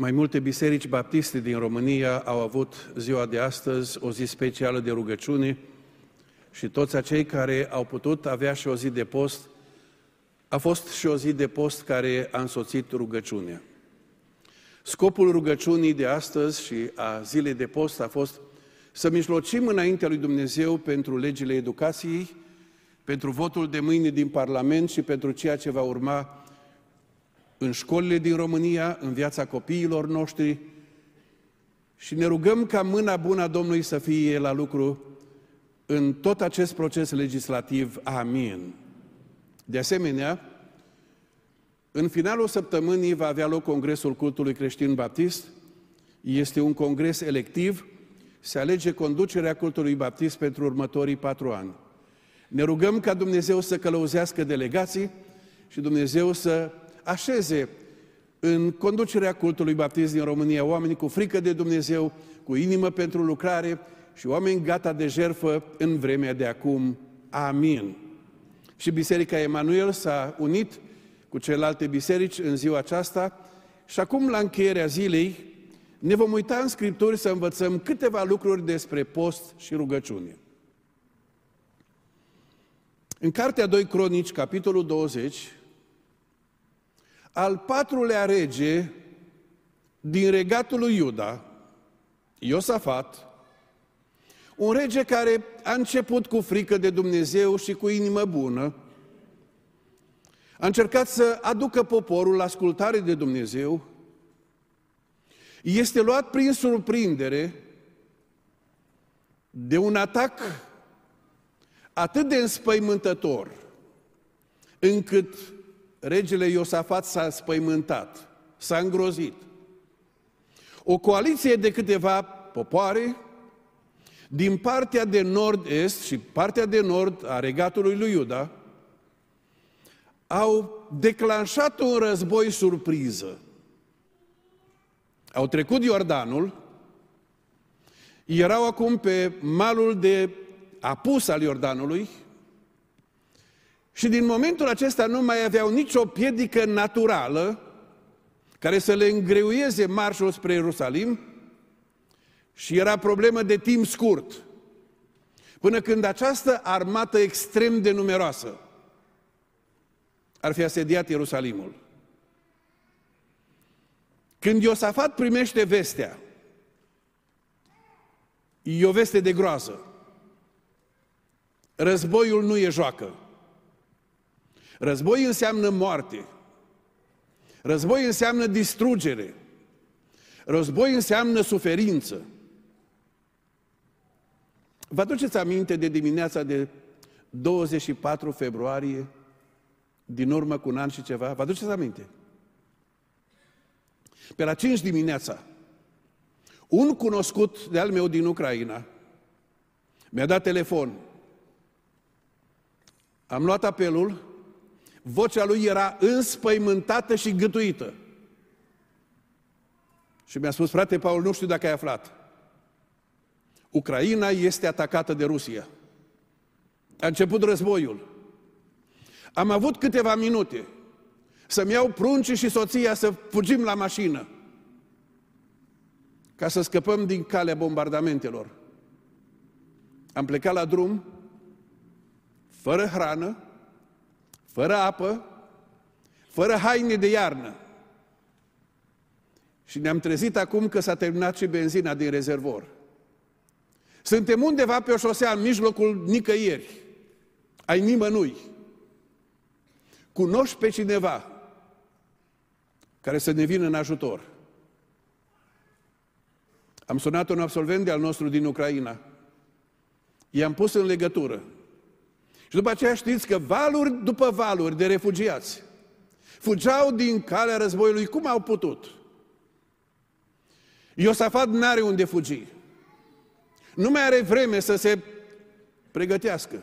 Mai multe biserici baptiste din România au avut ziua de astăzi o zi specială de rugăciune și toți acei care au putut avea și o zi de post, a fost și o zi de post care a însoțit rugăciunea. Scopul rugăciunii de astăzi și a zilei de post a fost să mijlocim înaintea lui Dumnezeu pentru legile educației, pentru votul de mâine din Parlament și pentru ceea ce va urma în școlile din România, în viața copiilor noștri și ne rugăm ca mâna bună a Domnului să fie la lucru în tot acest proces legislativ. Amin. De asemenea, în finalul săptămânii va avea loc Congresul Cultului Creștin Baptist. Este un congres electiv. Se alege conducerea cultului baptist pentru următorii patru ani. Ne rugăm ca Dumnezeu să călăuzească delegații și Dumnezeu să așeze în conducerea cultului baptist din România oameni cu frică de Dumnezeu, cu inimă pentru lucrare și oameni gata de jerfă în vremea de acum. Amin. Și Biserica Emanuel s-a unit cu celelalte biserici în ziua aceasta și acum, la încheierea zilei, ne vom uita în Scripturi să învățăm câteva lucruri despre post și rugăciune. În Cartea 2 Cronici, capitolul 20, al patrulea rege din regatul lui Iuda, Iosafat, un rege care a început cu frică de Dumnezeu și cu inimă bună, a încercat să aducă poporul la ascultare de Dumnezeu, este luat prin surprindere de un atac atât de înspăimântător, încât regele Iosafat s-a spăimântat, s-a îngrozit. O coaliție de câteva popoare din partea de nord-est și partea de nord a regatului lui Iuda au declanșat un război surpriză. Au trecut Iordanul, erau acum pe malul de apus al Iordanului, și din momentul acesta nu mai aveau nicio piedică naturală care să le îngreuieze marșul spre Ierusalim și era problemă de timp scurt. Până când această armată extrem de numeroasă ar fi asediat Ierusalimul. Când Iosafat primește vestea, e o veste de groază. Războiul nu e joacă. Război înseamnă moarte. Război înseamnă distrugere. Război înseamnă suferință. Vă aduceți aminte de dimineața de 24 februarie, din urmă cu un an și ceva? Vă aduceți aminte? Pe la 5 dimineața, un cunoscut de-al meu din Ucraina mi-a dat telefon. Am luat apelul vocea lui era înspăimântată și gâtuită. Și mi-a spus, frate Paul, nu știu dacă ai aflat. Ucraina este atacată de Rusia. A început războiul. Am avut câteva minute să-mi iau pruncii și soția să fugim la mașină ca să scăpăm din calea bombardamentelor. Am plecat la drum, fără hrană, fără apă, fără haine de iarnă. Și ne-am trezit acum că s-a terminat și benzina din rezervor. Suntem undeva pe o șosea în mijlocul nicăieri, ai nimănui. Cunoști pe cineva care să ne vină în ajutor. Am sunat un absolvent de al nostru din Ucraina. I-am pus în legătură. Și după aceea știți că valuri după valuri de refugiați fugeau din calea războiului cum au putut. Iosafat n-are unde fugi. Nu mai are vreme să se pregătească.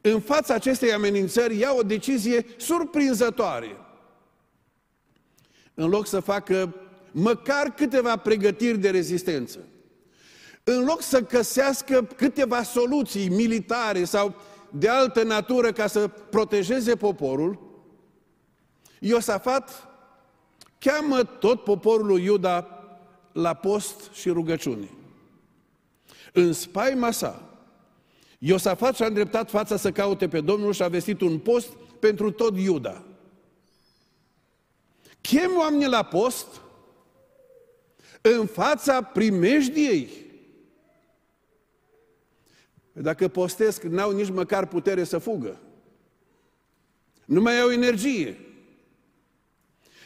În fața acestei amenințări ia o decizie surprinzătoare. În loc să facă măcar câteva pregătiri de rezistență în loc să găsească câteva soluții militare sau de altă natură ca să protejeze poporul, Iosafat cheamă tot poporul lui Iuda la post și rugăciune. În spaima sa, Iosafat și-a îndreptat fața să caute pe Domnul și a vestit un post pentru tot Iuda. Chem oamenii la post în fața primejdiei. Dacă postesc, n-au nici măcar putere să fugă. Nu mai au energie.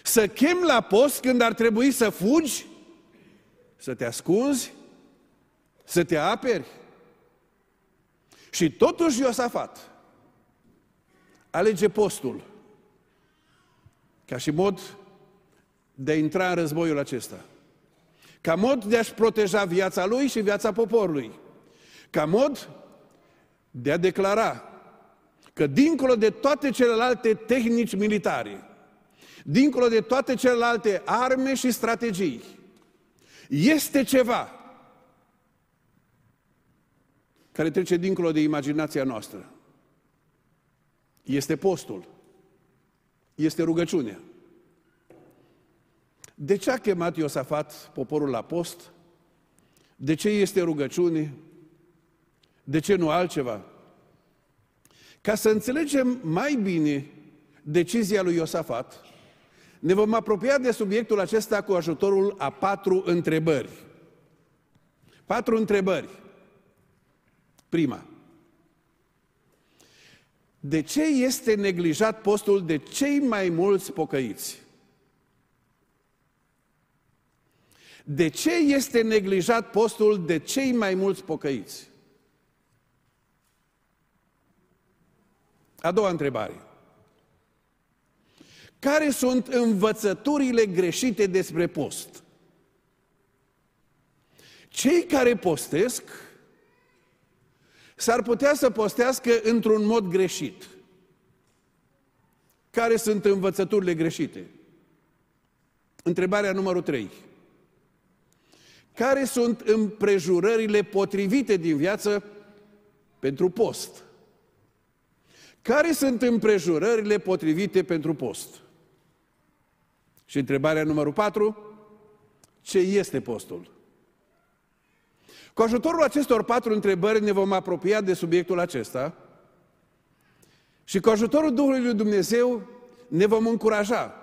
Să chem la post când ar trebui să fugi, să te ascunzi, să te aperi. Și totuși Iosafat alege postul ca și mod de a intra în războiul acesta. Ca mod de a-și proteja viața lui și viața poporului. Ca mod de a declara că dincolo de toate celelalte tehnici militare, dincolo de toate celelalte arme și strategii, este ceva care trece dincolo de imaginația noastră. Este postul. Este rugăciunea. De ce a chemat Iosafat poporul la post? De ce este rugăciune? De ce nu altceva? Ca să înțelegem mai bine decizia lui Iosafat, ne vom apropia de subiectul acesta cu ajutorul a patru întrebări. Patru întrebări. Prima. De ce este neglijat postul de cei mai mulți pocăiți? De ce este neglijat postul de cei mai mulți pocăiți? A doua întrebare. Care sunt învățăturile greșite despre post? Cei care postesc s-ar putea să postească într-un mod greșit. Care sunt învățăturile greșite? Întrebarea numărul 3. Care sunt împrejurările potrivite din viață pentru post? Care sunt împrejurările potrivite pentru post? Și întrebarea numărul 4. Ce este postul? Cu ajutorul acestor patru întrebări ne vom apropia de subiectul acesta și cu ajutorul Duhului Lui Dumnezeu ne vom încuraja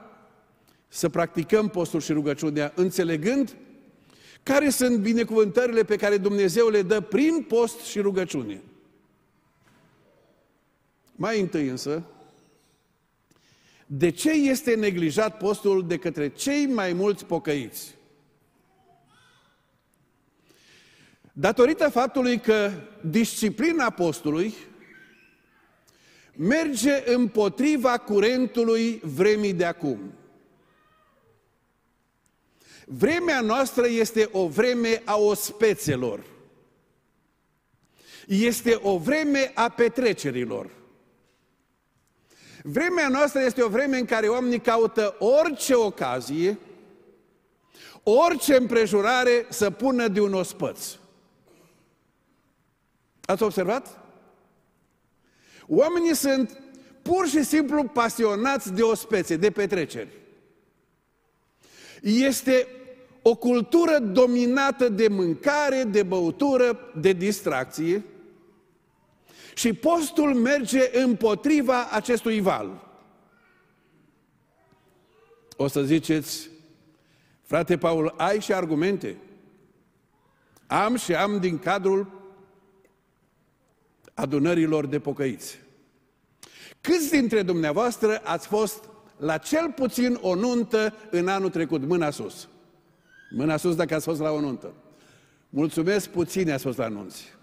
să practicăm postul și rugăciunea, înțelegând care sunt binecuvântările pe care Dumnezeu le dă prin post și rugăciune. Mai întâi însă, de ce este neglijat postul de către cei mai mulți pocăiți? Datorită faptului că disciplina postului merge împotriva curentului vremii de acum. Vremea noastră este o vreme a ospețelor. Este o vreme a petrecerilor. Vremea noastră este o vreme în care oamenii caută orice ocazie, orice împrejurare să pună de un ospăț. Ați observat? Oamenii sunt pur și simplu pasionați de ospețe, de petreceri. Este o cultură dominată de mâncare, de băutură, de distracție și postul merge împotriva acestui val. O să ziceți, frate Paul, ai și argumente? Am și am din cadrul adunărilor de pocăiți. Câți dintre dumneavoastră ați fost la cel puțin o nuntă în anul trecut? Mâna sus. Mâna sus dacă ați fost la o nuntă. Mulțumesc, puțini ați fost la nunți.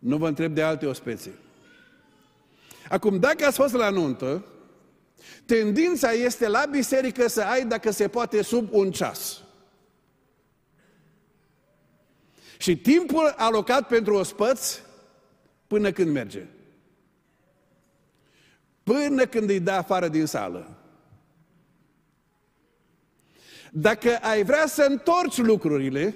Nu vă întreb de alte ospețe. Acum, dacă ați fost la nuntă, tendința este la biserică să ai, dacă se poate, sub un ceas. Și timpul alocat pentru ospăți, până când merge. Până când îi dă afară din sală. Dacă ai vrea să întorci lucrurile,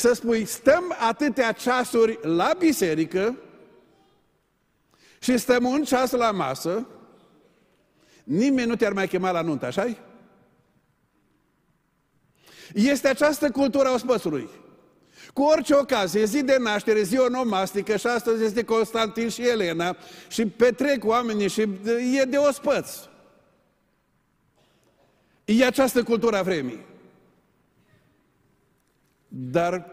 să spui, stăm atâtea ceasuri la biserică și stăm un ceas la masă, nimeni nu te-ar mai chema la nuntă, așa -i? Este această cultură a ospățului. Cu orice ocazie, zi de naștere, zi onomastică și astăzi este Constantin și Elena și petrec oamenii și e de ospăț. E această cultură a vremii. Dar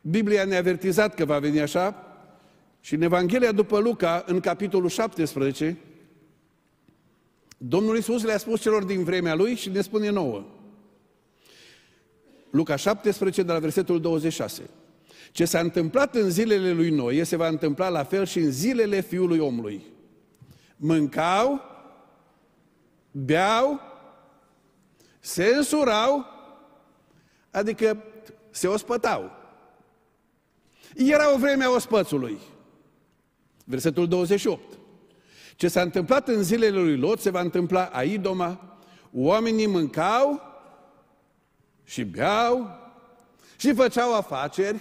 Biblia ne-a avertizat că va veni așa și în Evanghelia după Luca, în capitolul 17, Domnul Iisus le-a spus celor din vremea Lui și ne spune nouă. Luca 17, de la versetul 26. Ce s-a întâmplat în zilele lui Noe, se va întâmpla la fel și în zilele Fiului Omului. Mâncau, beau, se însurau, adică se ospătau. Era o vreme a ospățului. Versetul 28. Ce s-a întâmplat în zilele lui Lot se va întâmpla a Idoma. Oamenii mâncau și beau și făceau afaceri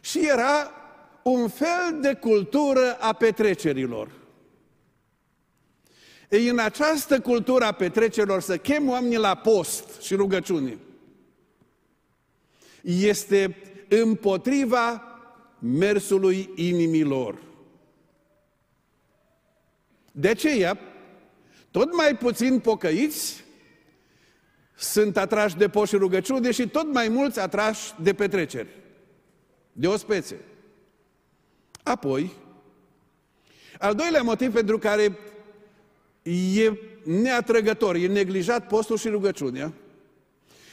și era un fel de cultură a petrecerilor. Ei, în această cultură a petrecerilor să chem oamenii la post și rugăciune este împotriva mersului inimilor. De aceea, tot mai puțin pocăiți sunt atrași de poși rugăciune și tot mai mulți atrași de petreceri, de o spețe. Apoi, al doilea motiv pentru care e neatrăgător, e neglijat postul și rugăciunea,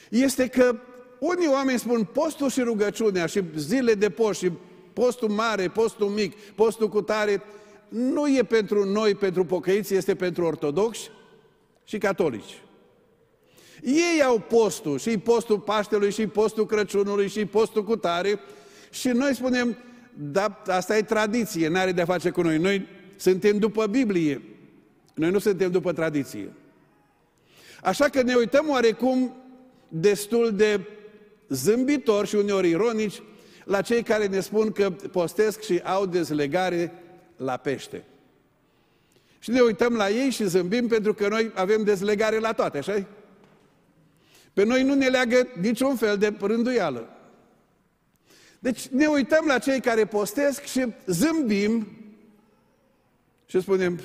este că unii oameni spun postul și rugăciunea și zile de post și postul mare, postul mic, postul cu tare, nu e pentru noi, pentru pocăiți, este pentru ortodoxi și catolici. Ei au postul, și postul Paștelui, și postul Crăciunului, și postul cu tare, și noi spunem, da, asta e tradiție, nu are de-a face cu noi. Noi suntem după Biblie, noi nu suntem după tradiție. Așa că ne uităm oarecum destul de zâmbitor și uneori ironici la cei care ne spun că postesc și au dezlegare la pește. Și ne uităm la ei și zâmbim pentru că noi avem dezlegare la toate, așa Pe noi nu ne leagă niciun fel de rânduială. Deci ne uităm la cei care postesc și zâmbim și spunem,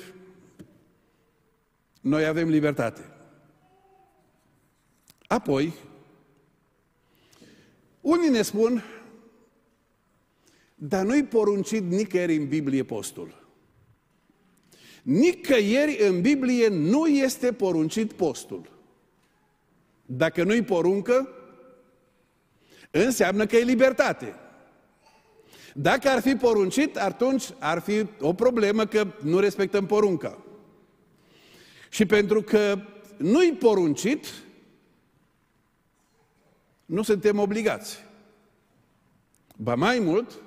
noi avem libertate. Apoi, unii ne spun, dar nu-i poruncit nicăieri în Biblie postul. Nicăieri în Biblie nu este poruncit postul. Dacă nu-i poruncă, înseamnă că e libertate. Dacă ar fi poruncit, atunci ar fi o problemă că nu respectăm porunca. Și pentru că nu-i poruncit, nu suntem obligați. Ba mai mult,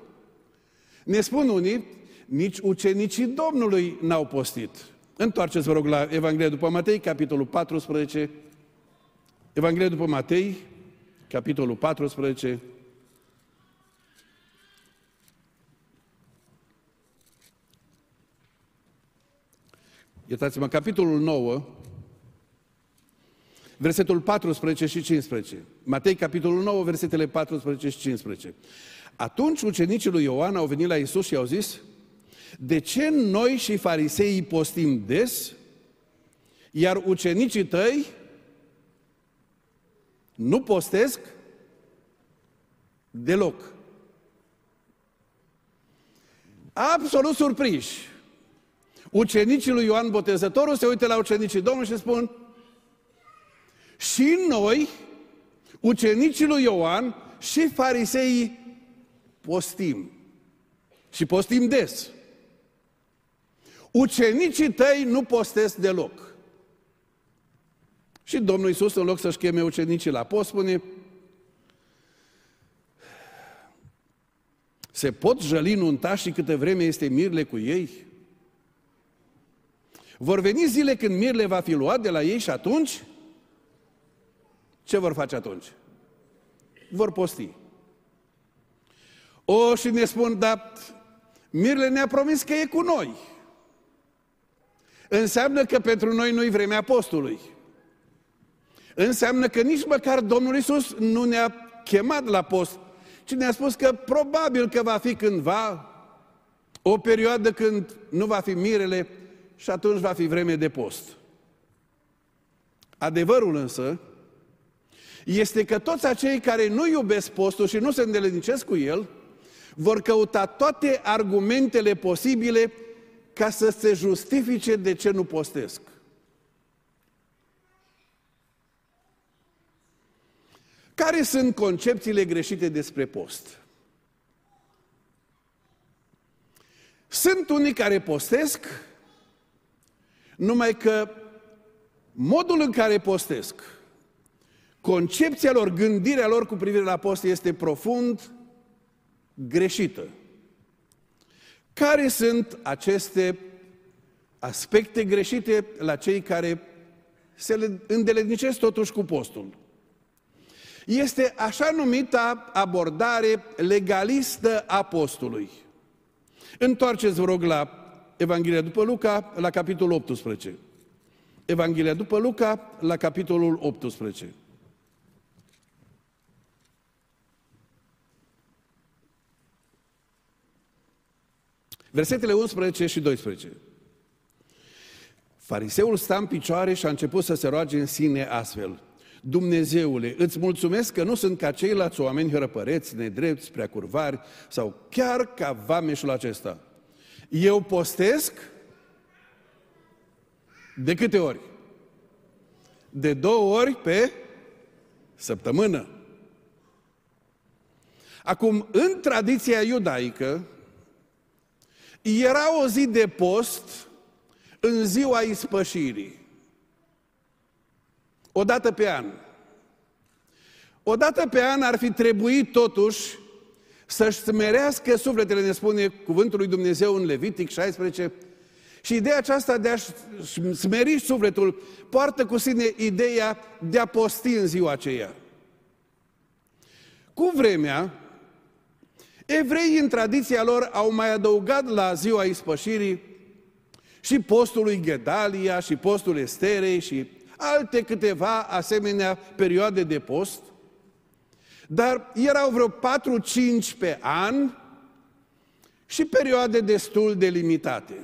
ne spun unii, nici ucenicii Domnului n-au postit. Întoarceți, vă rog, la Evanghelia după Matei, capitolul 14. Evanghelia după Matei, capitolul 14. Iertați-mă, capitolul 9, versetul 14 și 15. Matei, capitolul 9, versetele 14 și 15. Atunci ucenicii lui Ioan au venit la Isus și au zis, de ce noi și fariseii postim des, iar ucenicii tăi nu postesc deloc? Absolut surprinși. Ucenicii lui Ioan Botezătorul se uită la ucenicii Domnului și spun și noi, ucenicii lui Ioan și fariseii postim. Și postim des. Ucenicii tăi nu postesc deloc. Și Domnul Iisus, în loc să-și cheme ucenicii la post, spune, se pot jăli nuntașii câte vreme este mirle cu ei? Vor veni zile când mirle va fi luat de la ei și atunci, ce vor face atunci? Vor posti. O, și ne spun, dar Mirle ne-a promis că e cu noi. înseamnă că pentru noi nu-i vremea postului. Înseamnă că nici măcar Domnul Isus nu ne-a chemat la post, ci ne-a spus că probabil că va fi cândva o perioadă când nu va fi mirele și atunci va fi vreme de post. Adevărul însă este că toți acei care nu iubesc postul și nu se îndeletnicesc cu el, vor căuta toate argumentele posibile ca să se justifice de ce nu postesc. Care sunt concepțiile greșite despre post? Sunt unii care postesc, numai că modul în care postesc, concepția lor, gândirea lor cu privire la post este profund greșită. Care sunt aceste aspecte greșite la cei care se îndeletnicesc totuși cu postul? Este așa numita abordare legalistă a postului. Întoarceți, vă rog, la Evanghelia după Luca, la capitolul 18. Evanghelia după Luca, la capitolul 18. Versetele 11 și 12. Fariseul sta în picioare și a început să se roage în sine astfel. Dumnezeule, îți mulțumesc că nu sunt ca ceilalți oameni hărăpăreți, nedrepți, prea curvari sau chiar ca vameșul acesta. Eu postesc de câte ori? De două ori pe săptămână. Acum, în tradiția iudaică, era o zi de post în ziua ispășirii. O dată pe an. O dată pe an ar fi trebuit totuși să-și smerească sufletele, ne spune cuvântul lui Dumnezeu în Levitic 16, și ideea aceasta de a smeri sufletul poartă cu sine ideea de a posti în ziua aceea. Cu vremea, Evreii în tradiția lor au mai adăugat la ziua ispășirii și postul lui Gedalia și postul Esterei și alte câteva asemenea perioade de post, dar erau vreo 4-5 pe an și perioade destul de limitate.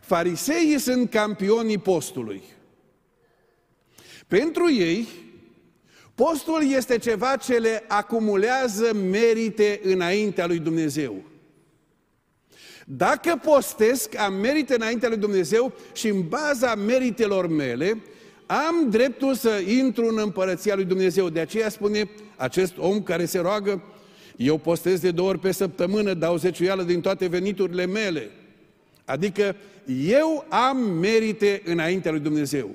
Fariseii sunt campionii postului. Pentru ei, Postul este ceva ce le acumulează merite înaintea lui Dumnezeu. Dacă postesc, am merite înaintea lui Dumnezeu și în baza meritelor mele, am dreptul să intru în împărăția lui Dumnezeu. De aceea spune acest om care se roagă, eu postez de două ori pe săptămână, dau zeciuială din toate veniturile mele. Adică eu am merite înaintea lui Dumnezeu.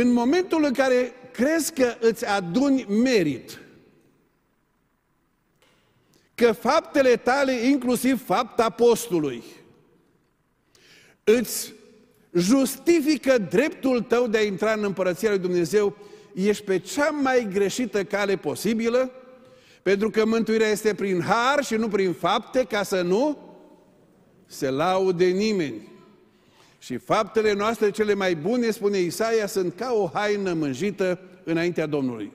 În momentul în care crezi că îți aduni merit, că faptele tale, inclusiv fapta postului, îți justifică dreptul tău de a intra în împărăția lui Dumnezeu, ești pe cea mai greșită cale posibilă, pentru că mântuirea este prin har și nu prin fapte, ca să nu se laude nimeni. Și faptele noastre cele mai bune, spune Isaia, sunt ca o haină mânjită înaintea Domnului.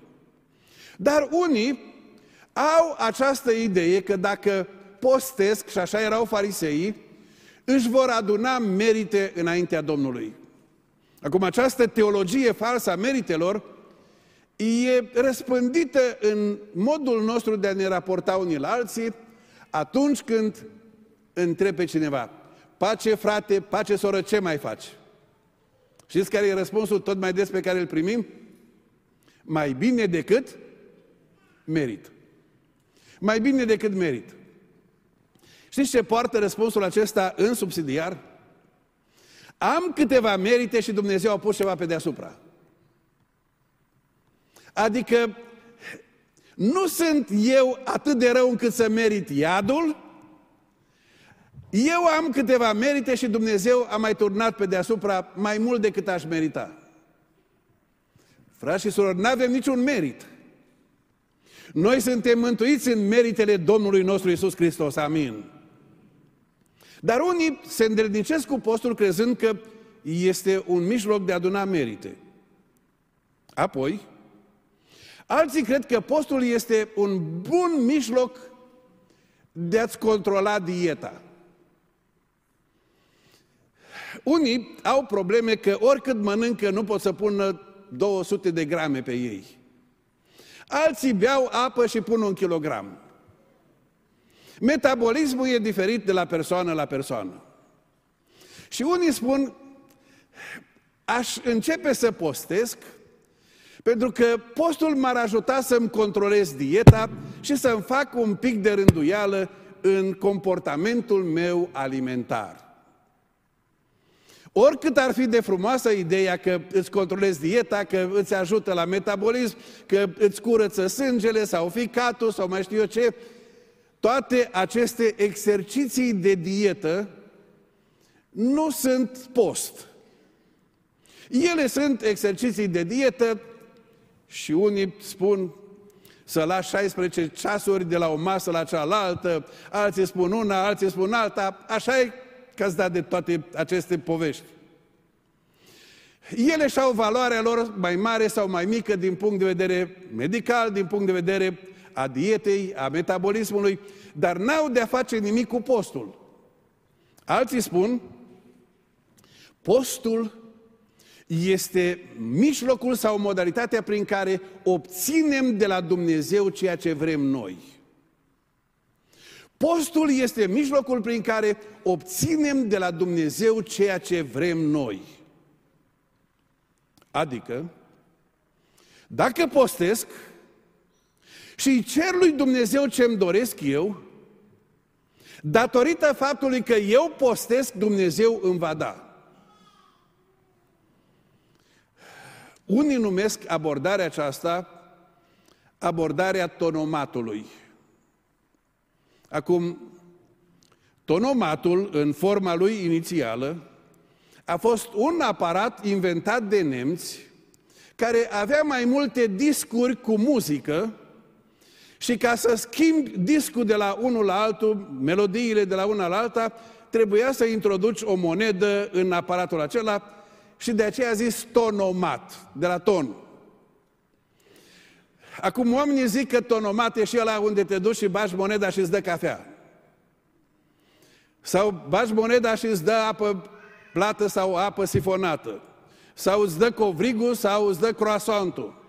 Dar unii au această idee că dacă postesc, și așa erau fariseii, își vor aduna merite înaintea Domnului. Acum, această teologie falsă a meritelor e răspândită în modul nostru de a ne raporta unii la alții atunci când întrebe pe cineva, Pace, frate, pace, soră, ce mai faci? Știți care e răspunsul tot mai des pe care îl primim? Mai bine decât merit. Mai bine decât merit. Știți ce poartă răspunsul acesta în subsidiar? Am câteva merite și Dumnezeu a pus ceva pe deasupra. Adică nu sunt eu atât de rău încât să merit iadul, eu am câteva merite și Dumnezeu a mai turnat pe deasupra mai mult decât aș merita. Frați și surori, nu avem niciun merit. Noi suntem mântuiți în meritele Domnului nostru Isus Hristos. Amin. Dar unii se îndeletnicesc cu postul crezând că este un mijloc de a aduna merite. Apoi, alții cred că postul este un bun mijloc de a-ți controla dieta. Unii au probleme că oricât mănâncă nu pot să pună 200 de grame pe ei. Alții beau apă și pun un kilogram. Metabolismul e diferit de la persoană la persoană. Și unii spun, aș începe să postesc pentru că postul m-ar ajuta să-mi controlez dieta și să-mi fac un pic de rânduială în comportamentul meu alimentar. Oricât ar fi de frumoasă ideea că îți controlezi dieta, că îți ajută la metabolism, că îți curăță sângele sau ficatul sau mai știu eu ce, toate aceste exerciții de dietă nu sunt post. Ele sunt exerciții de dietă și unii spun să lași 16 ceasuri de la o masă la cealaltă, alții spun una, alții spun alta, așa e că ați dat de toate aceste povești. Ele și-au valoarea lor mai mare sau mai mică din punct de vedere medical, din punct de vedere a dietei, a metabolismului, dar n-au de-a face nimic cu postul. Alții spun, postul este mijlocul sau modalitatea prin care obținem de la Dumnezeu ceea ce vrem noi. Postul este mijlocul prin care obținem de la Dumnezeu ceea ce vrem noi. Adică, dacă postesc și îi cer lui Dumnezeu ce îmi doresc eu, datorită faptului că eu postesc, Dumnezeu îmi va da. Unii numesc abordarea aceasta abordarea tonomatului. Acum, tonomatul, în forma lui inițială, a fost un aparat inventat de nemți care avea mai multe discuri cu muzică și ca să schimbi discul de la unul la altul, melodiile de la una la alta, trebuia să introduci o monedă în aparatul acela și de aceea a zis tonomat, de la ton. Acum oamenii zic că tonomat e și ăla unde te duci și bagi moneda și îți dă cafea. Sau bagi moneda și îți dă apă plată sau apă sifonată. Sau îți dă covrigul sau îți dă croasantul.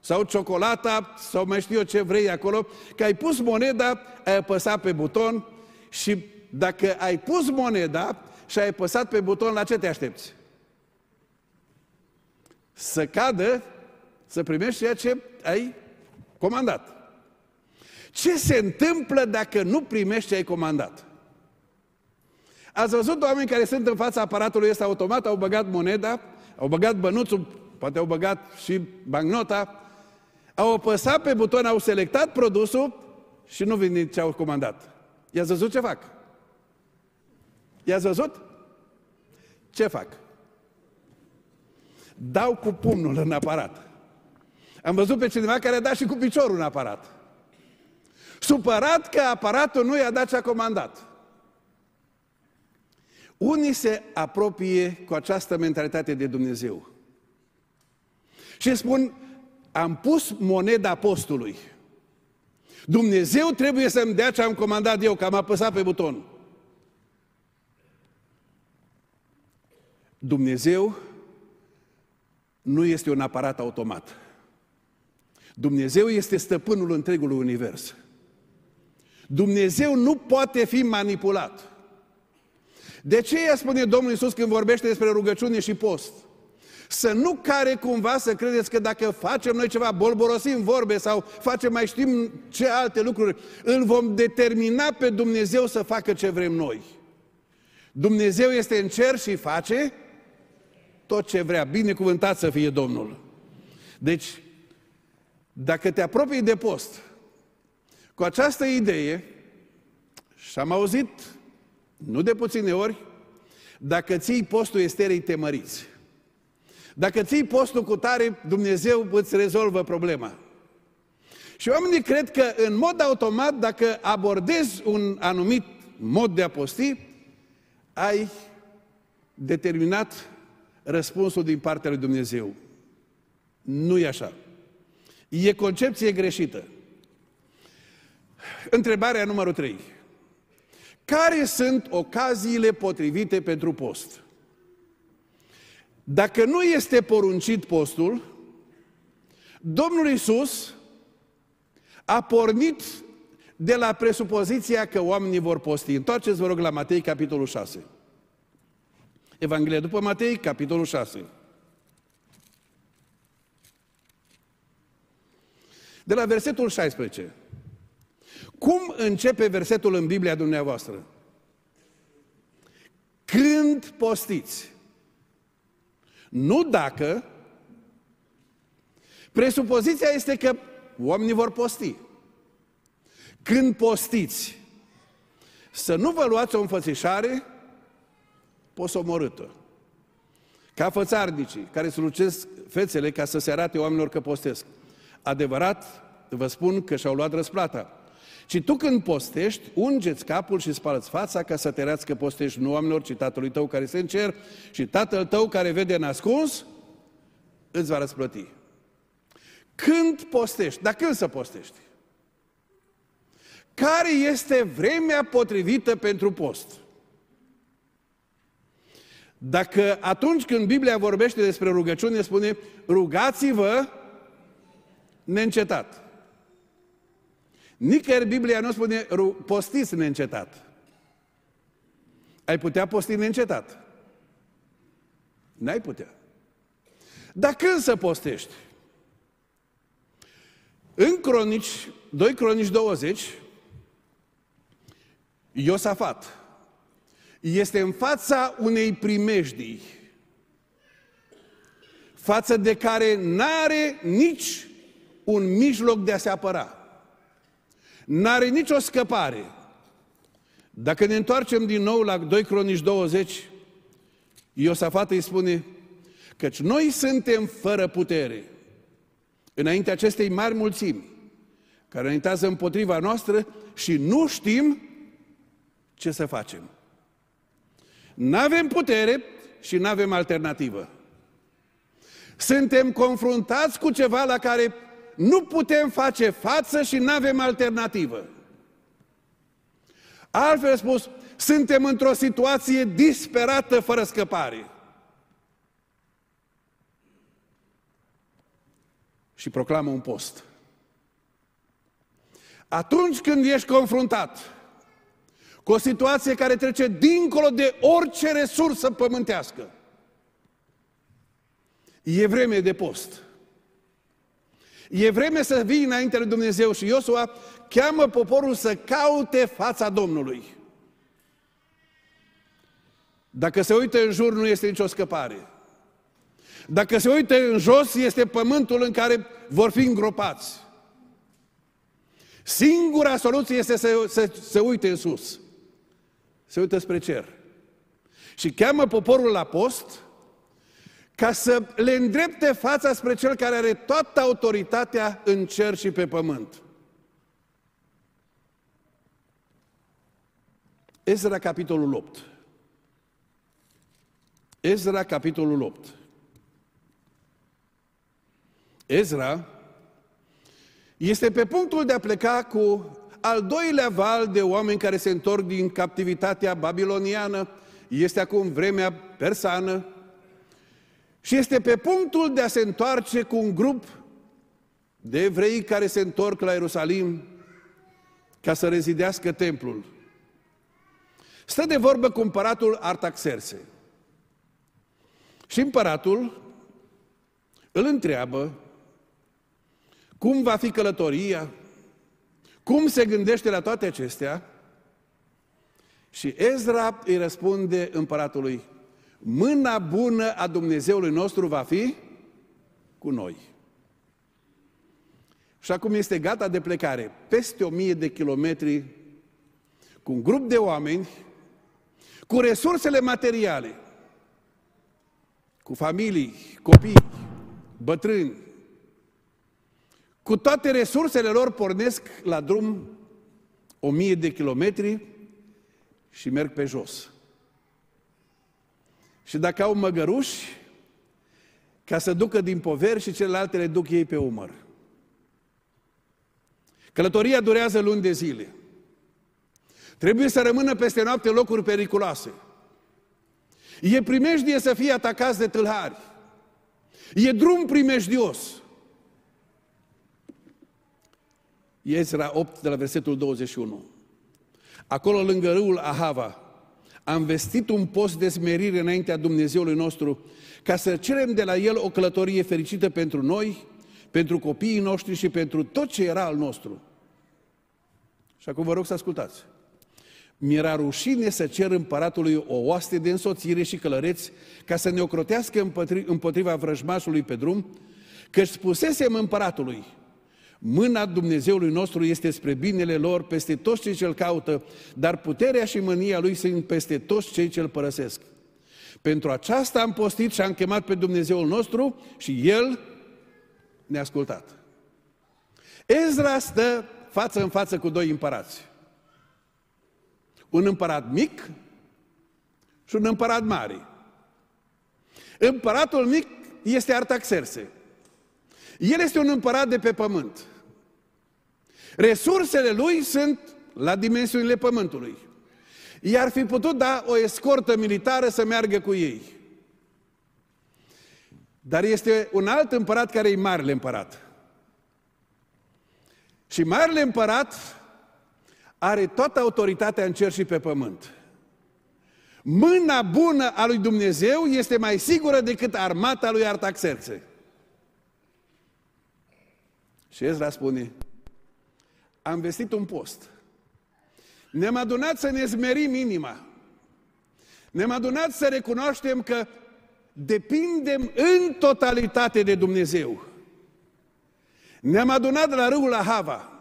Sau ciocolata sau mai știu eu ce vrei acolo. Că ai pus moneda, ai apăsat pe buton și dacă ai pus moneda și ai apăsat pe buton, la ce te aștepți? Să cadă, să primești ceea ce ai comandat. Ce se întâmplă dacă nu primești ce ai comandat? Ați văzut oameni care sunt în fața aparatului ăsta automat, au băgat moneda, au băgat bănuțul, poate au băgat și bancnota, au apăsat pe buton, au selectat produsul și nu vine ce au comandat. I-ați văzut ce fac? I-ați văzut? Ce fac? Dau cu pumnul în aparat. Am văzut pe cineva care a dat și cu piciorul în aparat. Supărat că aparatul nu i-a dat ce a comandat. Unii se apropie cu această mentalitate de Dumnezeu. Și spun, am pus moneda postului. Dumnezeu trebuie să-mi dea ce am comandat eu, că am apăsat pe buton. Dumnezeu nu este un aparat automat. Dumnezeu este stăpânul întregului univers. Dumnezeu nu poate fi manipulat. De ce ea spune Domnul Iisus când vorbește despre rugăciune și post? Să nu care cumva să credeți că dacă facem noi ceva, bolborosim vorbe sau facem mai știm ce alte lucruri, îl vom determina pe Dumnezeu să facă ce vrem noi. Dumnezeu este în cer și face tot ce vrea. Binecuvântat să fie Domnul. Deci, dacă te apropii de post cu această idee, și am auzit nu de puține ori, dacă ții postul esterei te măriți. Dacă ții postul cu tare, Dumnezeu îți rezolvă problema. Și oamenii cred că în mod automat, dacă abordezi un anumit mod de a posti, ai determinat răspunsul din partea lui Dumnezeu. Nu e așa. E concepție greșită. Întrebarea numărul 3. Care sunt ocaziile potrivite pentru post? Dacă nu este poruncit postul, Domnul Isus a pornit de la presupoziția că oamenii vor posti. Întoarceți, vă rog, la Matei, capitolul 6. Evanghelia după Matei, capitolul 6. De la versetul 16. Cum începe versetul în Biblia dumneavoastră? Când postiți. Nu dacă. Presupoziția este că oamenii vor posti. Când postiți, să nu vă luați o înfățișare posomorâtă. Ca fățarnicii care slucesc fețele ca să se arate oamenilor că postesc. Adevărat, vă spun că și-au luat răsplata. Și tu când postești, ungeți capul și spală fața ca să te reați că postești nu oamenilor, ci tatălui tău care se încer și tatăl tău care vede în ascuns, îți va răsplăti. Când postești? Dar când să postești? Care este vremea potrivită pentru post? Dacă atunci când Biblia vorbește despre rugăciune, spune rugați-vă neîncetat. Nicăieri Biblia nu spune postiți neîncetat. Ai putea posti neîncetat. N-ai putea. Dar când să postești? În Cronici, 2 Cronici 20, Iosafat este în fața unei primejdii, față de care n-are nici un mijloc de a se apăra. N-are nicio scăpare. Dacă ne întoarcem din nou la 2 Cronici 20, Iosafat îi spune, căci noi suntem fără putere înainte acestei mari mulțimi care înaintează împotriva noastră și nu știm ce să facem. Nu avem putere și nu avem alternativă. Suntem confruntați cu ceva la care nu putem face față și nu avem alternativă. Altfel spus, suntem într-o situație disperată fără scăpare. Și proclamă un post. Atunci când ești confruntat cu o situație care trece dincolo de orice resursă pământească, e vreme de post. E vreme să vii înainte lui Dumnezeu și Iosua cheamă poporul să caute fața Domnului. Dacă se uită în jur, nu este nicio scăpare. Dacă se uită în jos, este pământul în care vor fi îngropați. Singura soluție este să se, se uite în sus. Se uită spre cer. Și cheamă poporul la post ca să le îndrepte fața spre cel care are toată autoritatea în cer și pe pământ. Ezra, capitolul 8. Ezra, capitolul 8. Ezra este pe punctul de a pleca cu al doilea val de oameni care se întorc din captivitatea babiloniană. Este acum vremea persană. Și este pe punctul de a se întoarce cu un grup de evrei care se întorc la Ierusalim ca să rezidească templul. Stă de vorbă cu împăratul Artaxerse. Și împăratul îl întreabă cum va fi călătoria, cum se gândește la toate acestea. Și Ezra îi răspunde împăratului, mâna bună a Dumnezeului nostru va fi cu noi. Și acum este gata de plecare, peste o mie de kilometri, cu un grup de oameni, cu resursele materiale, cu familii, copii, bătrâni, cu toate resursele lor pornesc la drum o mie de kilometri și merg pe jos. Și dacă au măgăruși, ca să ducă din poveri și celelalte le duc ei pe umăr. Călătoria durează luni de zile. Trebuie să rămână peste noapte locuri periculoase. E primejdie să fie atacați de tâlhari. E drum primejdios. Ezra 8, de la versetul 21. Acolo, lângă râul Ahava, am vestit un post de smerire înaintea Dumnezeului nostru, ca să cerem de la El o călătorie fericită pentru noi, pentru copiii noștri și pentru tot ce era al nostru. Și acum vă rog să ascultați. Mi-era rușine să cer împăratului o oaste de însoțire și călăreți ca să ne ocrotească împotriva vrăjmașului pe drum, căci spusesem împăratului, mâna Dumnezeului nostru este spre binele lor peste toți cei ce-L caută, dar puterea și mânia Lui sunt peste toți cei ce-L părăsesc. Pentru aceasta am postit și am chemat pe Dumnezeul nostru și El ne-a ascultat. Ezra stă față în față cu doi împărați. Un împărat mic și un împărat mare. Împăratul mic este Artaxerse. El este un împărat de pe pământ. Resursele lui sunt la dimensiunile pământului. I-ar fi putut da o escortă militară să meargă cu ei. Dar este un alt împărat care e marele împărat. Și marele împărat are toată autoritatea în cer și pe pământ. Mâna bună a lui Dumnezeu este mai sigură decât armata lui Artaxerxe. Și Ezra spune, am vestit un post. Ne-am adunat să ne zmerim inima. Ne-am adunat să recunoaștem că depindem în totalitate de Dumnezeu. Ne-am adunat la râul Ahava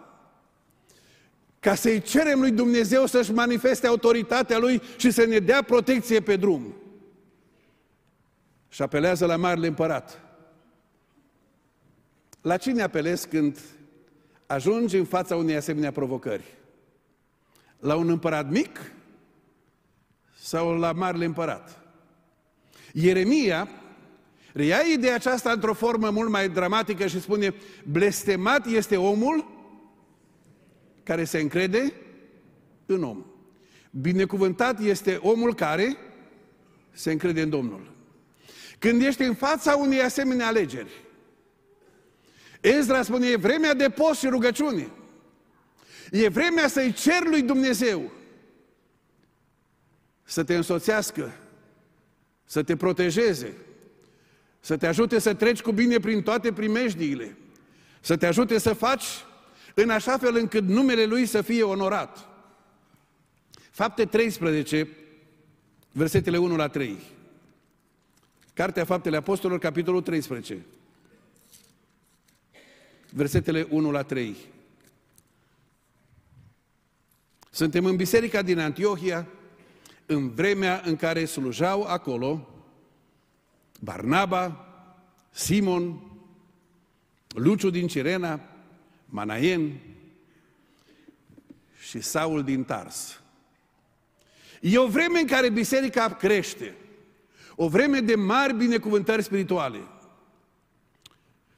ca să-i cerem lui Dumnezeu să-și manifeste autoritatea lui și să ne dea protecție pe drum. Și apelează la Marele Împărat. La cine apelezi când ajungi în fața unei asemenea provocări? La un împărat mic sau la Marele Împărat? Ieremia reia ideea aceasta într-o formă mult mai dramatică și spune blestemat este omul care se încrede în om. Binecuvântat este omul care se încrede în Domnul. Când ești în fața unei asemenea alegeri, Ezra spune, e vremea de post și rugăciune. E vremea să-i cer lui Dumnezeu să te însoțească, să te protejeze, să te ajute să treci cu bine prin toate primejdiile, să te ajute să faci în așa fel încât numele Lui să fie onorat. Fapte 13, versetele 1 la 3. Cartea Faptele Apostolilor, capitolul 13. Versetele 1 la 3. Suntem în biserica din Antiohia, în vremea în care slujau acolo Barnaba, Simon, Luciu din Cirena, Manaen și Saul din Tars. E o vreme în care biserica crește. O vreme de mari binecuvântări spirituale.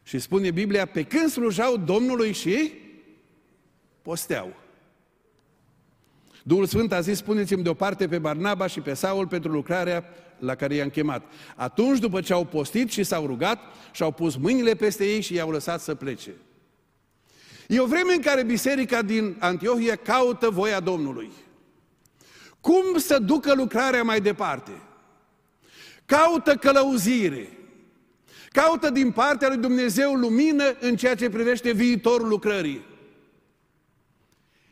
Și spune Biblia, pe când slujau Domnului și posteau. Duhul Sfânt a zis, spuneți-mi deoparte pe Barnaba și pe Saul pentru lucrarea la care i-am chemat. Atunci, după ce au postit și s-au rugat, și-au pus mâinile peste ei și i-au lăsat să plece. E o vreme în care biserica din Antiohia caută voia Domnului. Cum să ducă lucrarea mai departe? Caută călăuzire. Caută din partea lui Dumnezeu lumină în ceea ce privește viitorul lucrării.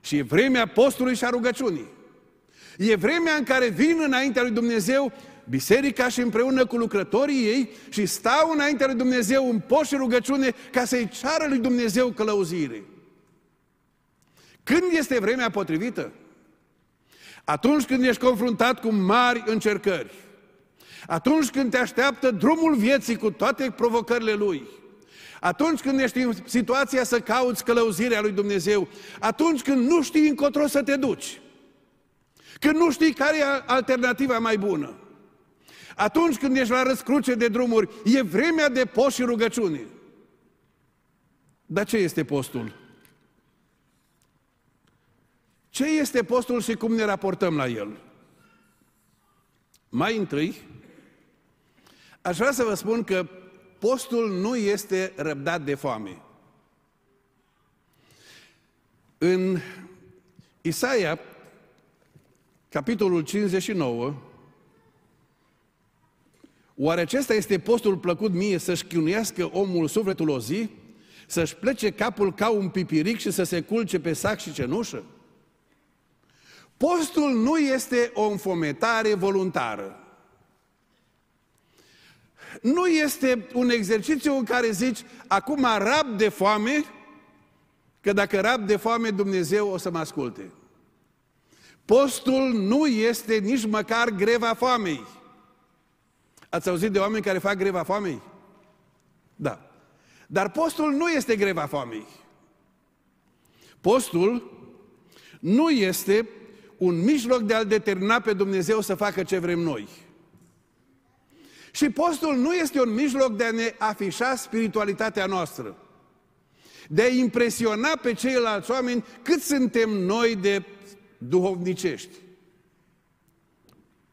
Și e vremea postului și a rugăciunii. E vremea în care vin înaintea lui Dumnezeu biserica și împreună cu lucrătorii ei și stau înaintea lui Dumnezeu în post și rugăciune ca să-i ceară lui Dumnezeu călăuzire. Când este vremea potrivită? Atunci când ești confruntat cu mari încercări. Atunci când te așteaptă drumul vieții cu toate provocările lui. Atunci când ești în situația să cauți călăuzirea lui Dumnezeu. Atunci când nu știi încotro să te duci. Când nu știi care e alternativa mai bună. Atunci când ești la răscruce de drumuri, e vremea de post și rugăciune. Dar ce este postul? Ce este postul și cum ne raportăm la el? Mai întâi, aș vrea să vă spun că postul nu este răbdat de foame. În Isaia, capitolul 59, oare acesta este postul plăcut mie să-și chinuiască omul sufletul o zi, să-și plece capul ca un pipiric și să se culce pe sac și cenușă? Postul nu este o înfometare voluntară. Nu este un exercițiu în care zici, acum rab de foame, că dacă rab de foame, Dumnezeu o să mă asculte. Postul nu este nici măcar greva foamei. Ați auzit de oameni care fac greva foamei? Da. Dar postul nu este greva foamei. Postul nu este un mijloc de a-L determina pe Dumnezeu să facă ce vrem noi. Și postul nu este un mijloc de a ne afișa spiritualitatea noastră, de a impresiona pe ceilalți oameni cât suntem noi de duhovnicești.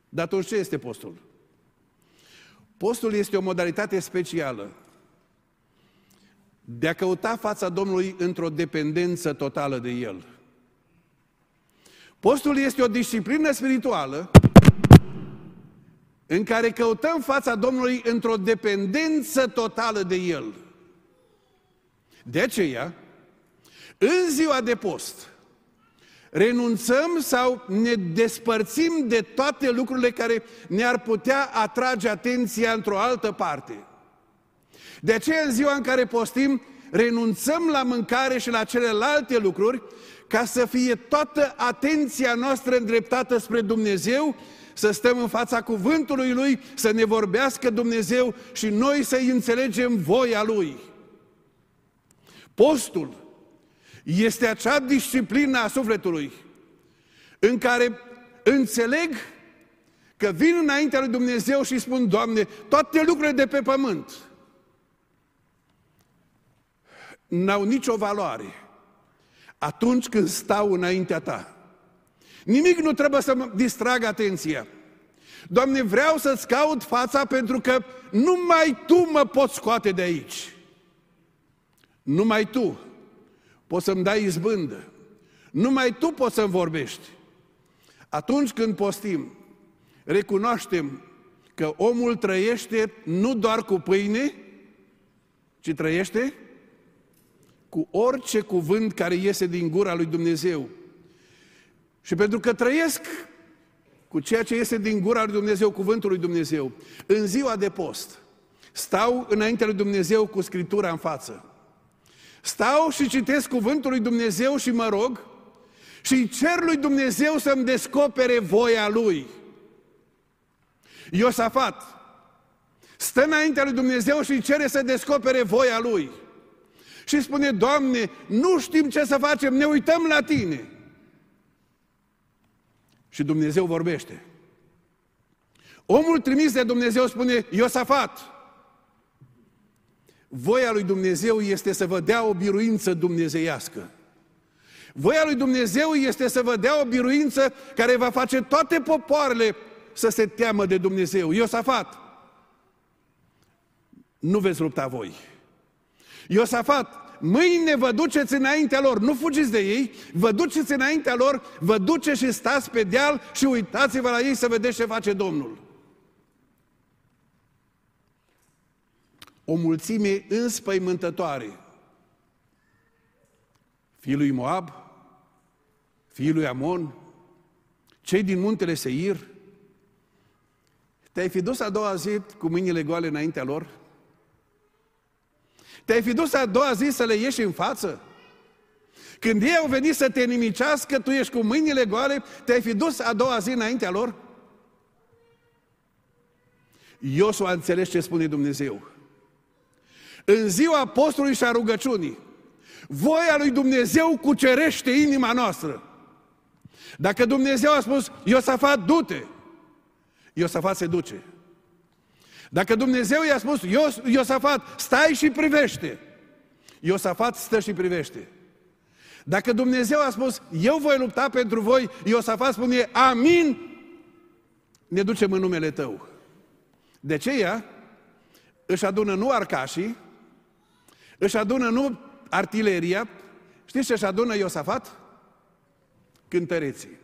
Dar atunci ce este postul? Postul este o modalitate specială de a căuta fața Domnului într-o dependență totală de El. Postul este o disciplină spirituală în care căutăm fața Domnului într-o dependență totală de El. De aceea, în ziua de post, renunțăm sau ne despărțim de toate lucrurile care ne-ar putea atrage atenția într-o altă parte. De aceea, în ziua în care postim, renunțăm la mâncare și la celelalte lucruri ca să fie toată atenția noastră îndreptată spre Dumnezeu, să stăm în fața cuvântului Lui, să ne vorbească Dumnezeu și noi să-i înțelegem voia Lui. Postul este acea disciplină a sufletului în care înțeleg că vin înaintea lui Dumnezeu și spun, Doamne, toate lucrurile de pe pământ n-au nicio valoare atunci când stau înaintea ta. Nimic nu trebuie să mă distragă atenția. Doamne, vreau să-ți caut fața pentru că numai Tu mă poți scoate de aici. Numai Tu poți să-mi dai izbândă. Numai Tu poți să-mi vorbești. Atunci când postim, recunoaștem că omul trăiește nu doar cu pâine, ci trăiește cu orice cuvânt care iese din gura lui Dumnezeu. Și pentru că trăiesc cu ceea ce iese din gura lui Dumnezeu, cuvântul lui Dumnezeu, în ziua de post, stau înaintea lui Dumnezeu cu Scriptura în față. Stau și citesc cuvântul lui Dumnezeu și mă rog și cer lui Dumnezeu să-mi descopere voia Lui. Iosafat stă înaintea lui Dumnezeu și cere să descopere voia Lui și spune, Doamne, nu știm ce să facem, ne uităm la Tine. Și Dumnezeu vorbește. Omul trimis de Dumnezeu spune, Iosafat, voia lui Dumnezeu este să vă dea o biruință dumnezeiască. Voia lui Dumnezeu este să vă dea o biruință care va face toate popoarele să se teamă de Dumnezeu. Iosafat, nu veți lupta voi. Iosafat, mâine vă duceți înaintea lor, nu fugiți de ei, vă duceți înaintea lor, vă duceți și stați pe deal și uitați-vă la ei să vedeți ce face Domnul. O mulțime înspăimântătoare. Fiul lui Moab, fiul lui Amon, cei din muntele Seir, te-ai fi dus a doua zi cu mâinile goale înaintea lor? Te-ai fi dus a doua zi să le ieși în față? Când ei au venit să te nimicească, tu ești cu mâinile goale, te-ai fi dus a doua zi înaintea lor? Iosua a înțeles ce spune Dumnezeu. În ziua postului și a rugăciunii, voia lui Dumnezeu cucerește inima noastră. Dacă Dumnezeu a spus, Iosafat, du-te, Iosafat se duce. Dacă Dumnezeu i-a spus, Iosafat, stai și privește. Iosafat stă și privește. Dacă Dumnezeu a spus, eu voi lupta pentru voi, Iosafat spune, amin, ne ducem în numele tău. De aceea își adună nu arcașii, își adună nu artileria, știți ce își adună Iosafat? Cântăreții.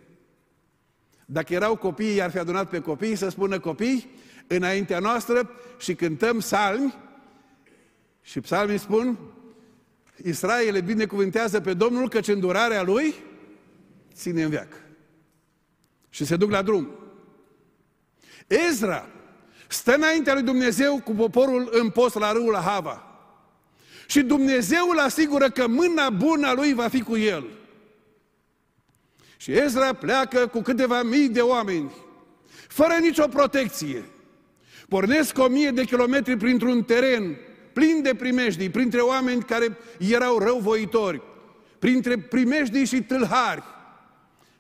Dacă erau copii, i-ar fi adunat pe copii să spună copii înaintea noastră și cântăm salmi și psalmii spun Israel le binecuvântează pe Domnul căci îndurarea lui ține în veac. Și se duc la drum. Ezra stă înaintea lui Dumnezeu cu poporul în post la râul Hava. Și Dumnezeu îl asigură că mâna bună a lui va fi cu el. Și Ezra pleacă cu câteva mii de oameni, fără nicio protecție. Pornesc o mie de kilometri printr-un teren plin de primejdii, printre oameni care erau răuvoitori, printre primejdii și tâlhari.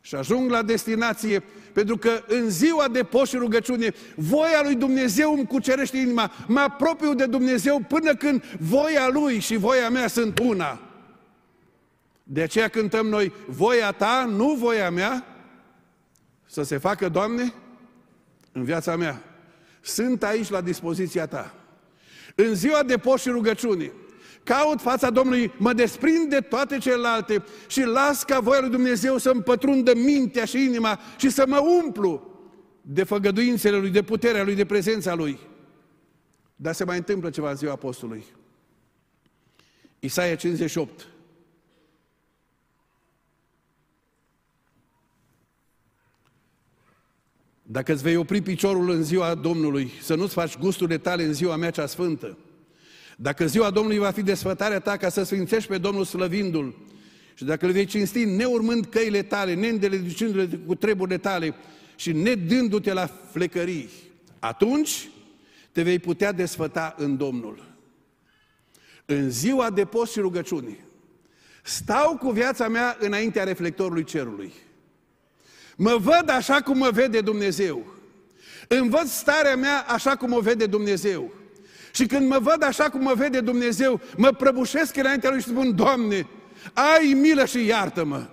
Și ajung la destinație, pentru că în ziua de post și rugăciune, voia lui Dumnezeu îmi cucerește inima, mă apropiu de Dumnezeu până când voia lui și voia mea sunt una. De aceea cântăm noi, voia ta, nu voia mea, să se facă, Doamne, în viața mea. Sunt aici la dispoziția ta. În ziua de post și rugăciune, caut fața Domnului, mă desprind de toate celelalte și las ca voia lui Dumnezeu să-mi pătrundă mintea și inima și să mă umplu de făgăduințele Lui, de puterea Lui, de prezența Lui. Dar se mai întâmplă ceva în ziua apostolului. Isaia 58. Dacă îți vei opri piciorul în ziua Domnului, să nu-ți faci gusturile tale în ziua mea cea sfântă, dacă ziua Domnului va fi desfătarea ta ca să sfințești pe Domnul slăvindu-L, și dacă îl vei cinsti neurmând căile tale, neîndelegicindu-le cu treburile tale și nedându-te la flecării, atunci te vei putea desfăta în Domnul. În ziua de post și rugăciune, stau cu viața mea înaintea reflectorului cerului. Mă văd așa cum mă vede Dumnezeu. Învăț starea mea așa cum o vede Dumnezeu. Și când mă văd așa cum mă vede Dumnezeu, mă prăbușesc înaintea Lui și spun, Doamne, ai milă și iartă-mă.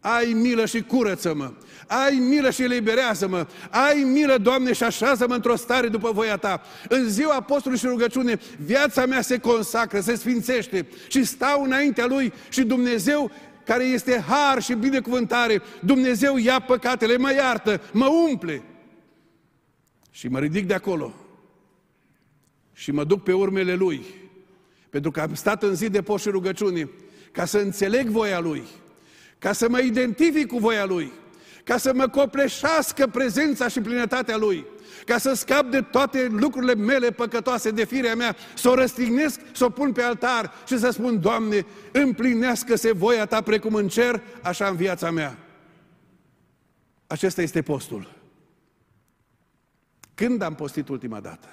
Ai milă și curăță-mă. Ai milă și eliberează-mă. Ai milă, Doamne, și așează-mă într-o stare după voia Ta. În ziua apostolului și rugăciune, viața mea se consacră, se sfințește și stau înaintea Lui și Dumnezeu care este har și binecuvântare, Dumnezeu ia păcatele, mă iartă, mă umple. Și mă ridic de acolo. Și mă duc pe urmele Lui, pentru că am stat în zi de post și rugăciune, ca să înțeleg voia Lui, ca să mă identific cu voia Lui, ca să mă copleșească prezența și plinătatea Lui, ca să scap de toate lucrurile mele păcătoase de firea mea, să o răstignesc, să o pun pe altar și să spun, Doamne, împlinească-se voia Ta precum în cer, așa în viața mea. Acesta este postul. Când am postit ultima dată?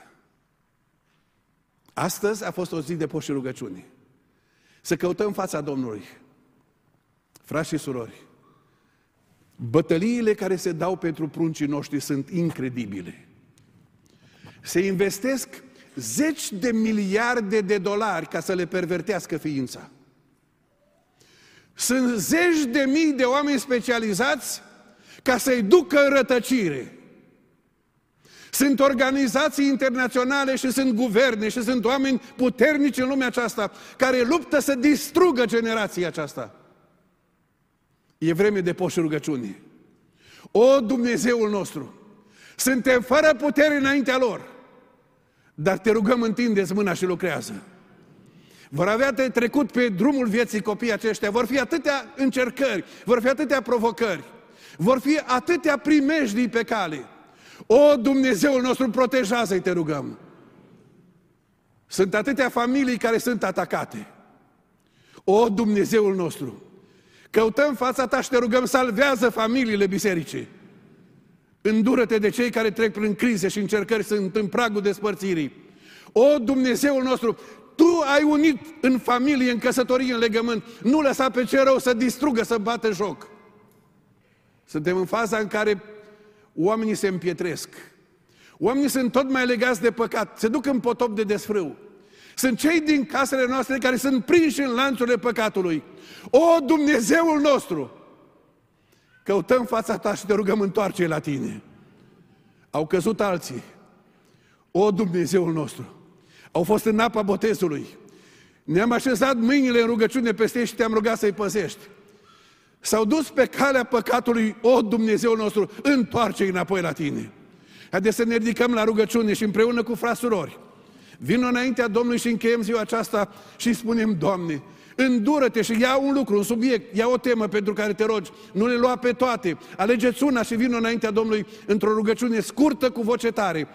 Astăzi a fost o zi de post și rugăciune. Să căutăm fața Domnului. Frați și surori, bătăliile care se dau pentru pruncii noștri sunt incredibile se investesc zeci de miliarde de dolari ca să le pervertească ființa. Sunt zeci de mii de oameni specializați ca să-i ducă în rătăcire. Sunt organizații internaționale și sunt guverne și sunt oameni puternici în lumea aceasta care luptă să distrugă generația aceasta. E vreme de poș rugăciune. O, Dumnezeul nostru, suntem fără putere înaintea lor. Dar te rugăm, întindeți mâna și lucrează. Vor avea de trecut pe drumul vieții copiii aceștia, vor fi atâtea încercări, vor fi atâtea provocări, vor fi atâtea primejdii pe cale. O, Dumnezeul nostru, protejează-i, te rugăm. Sunt atâtea familii care sunt atacate. O, Dumnezeul nostru, căutăm fața ta și te rugăm, salvează familiile bisericii. Îndură-te de cei care trec prin crize și încercări, sunt în pragul despărțirii. O, Dumnezeul nostru, Tu ai unit în familie, în căsătorie, în legământ. Nu lăsa pe ce rău să distrugă, să bată joc. Suntem în faza în care oamenii se împietresc. Oamenii sunt tot mai legați de păcat, se duc în potop de desfrâu. Sunt cei din casele noastre care sunt prinși în lanțurile păcatului. O, Dumnezeul nostru! Căutăm fața ta și te rugăm întoarce la tine. Au căzut alții. O, Dumnezeul nostru! Au fost în apa botezului. Ne-am așezat mâinile în rugăciune peste ei și te-am rugat să-i păzești. S-au dus pe calea păcatului, o, Dumnezeul nostru, întoarce înapoi la tine. Haideți să ne ridicăm la rugăciune și împreună cu frasurori. Vin înaintea Domnului și încheiem ziua aceasta și spunem, Doamne, Îndură-te și ia un lucru, un subiect, ia o temă pentru care te rogi. Nu le lua pe toate. Alegeți una și vină înaintea Domnului într-o rugăciune scurtă cu voce tare.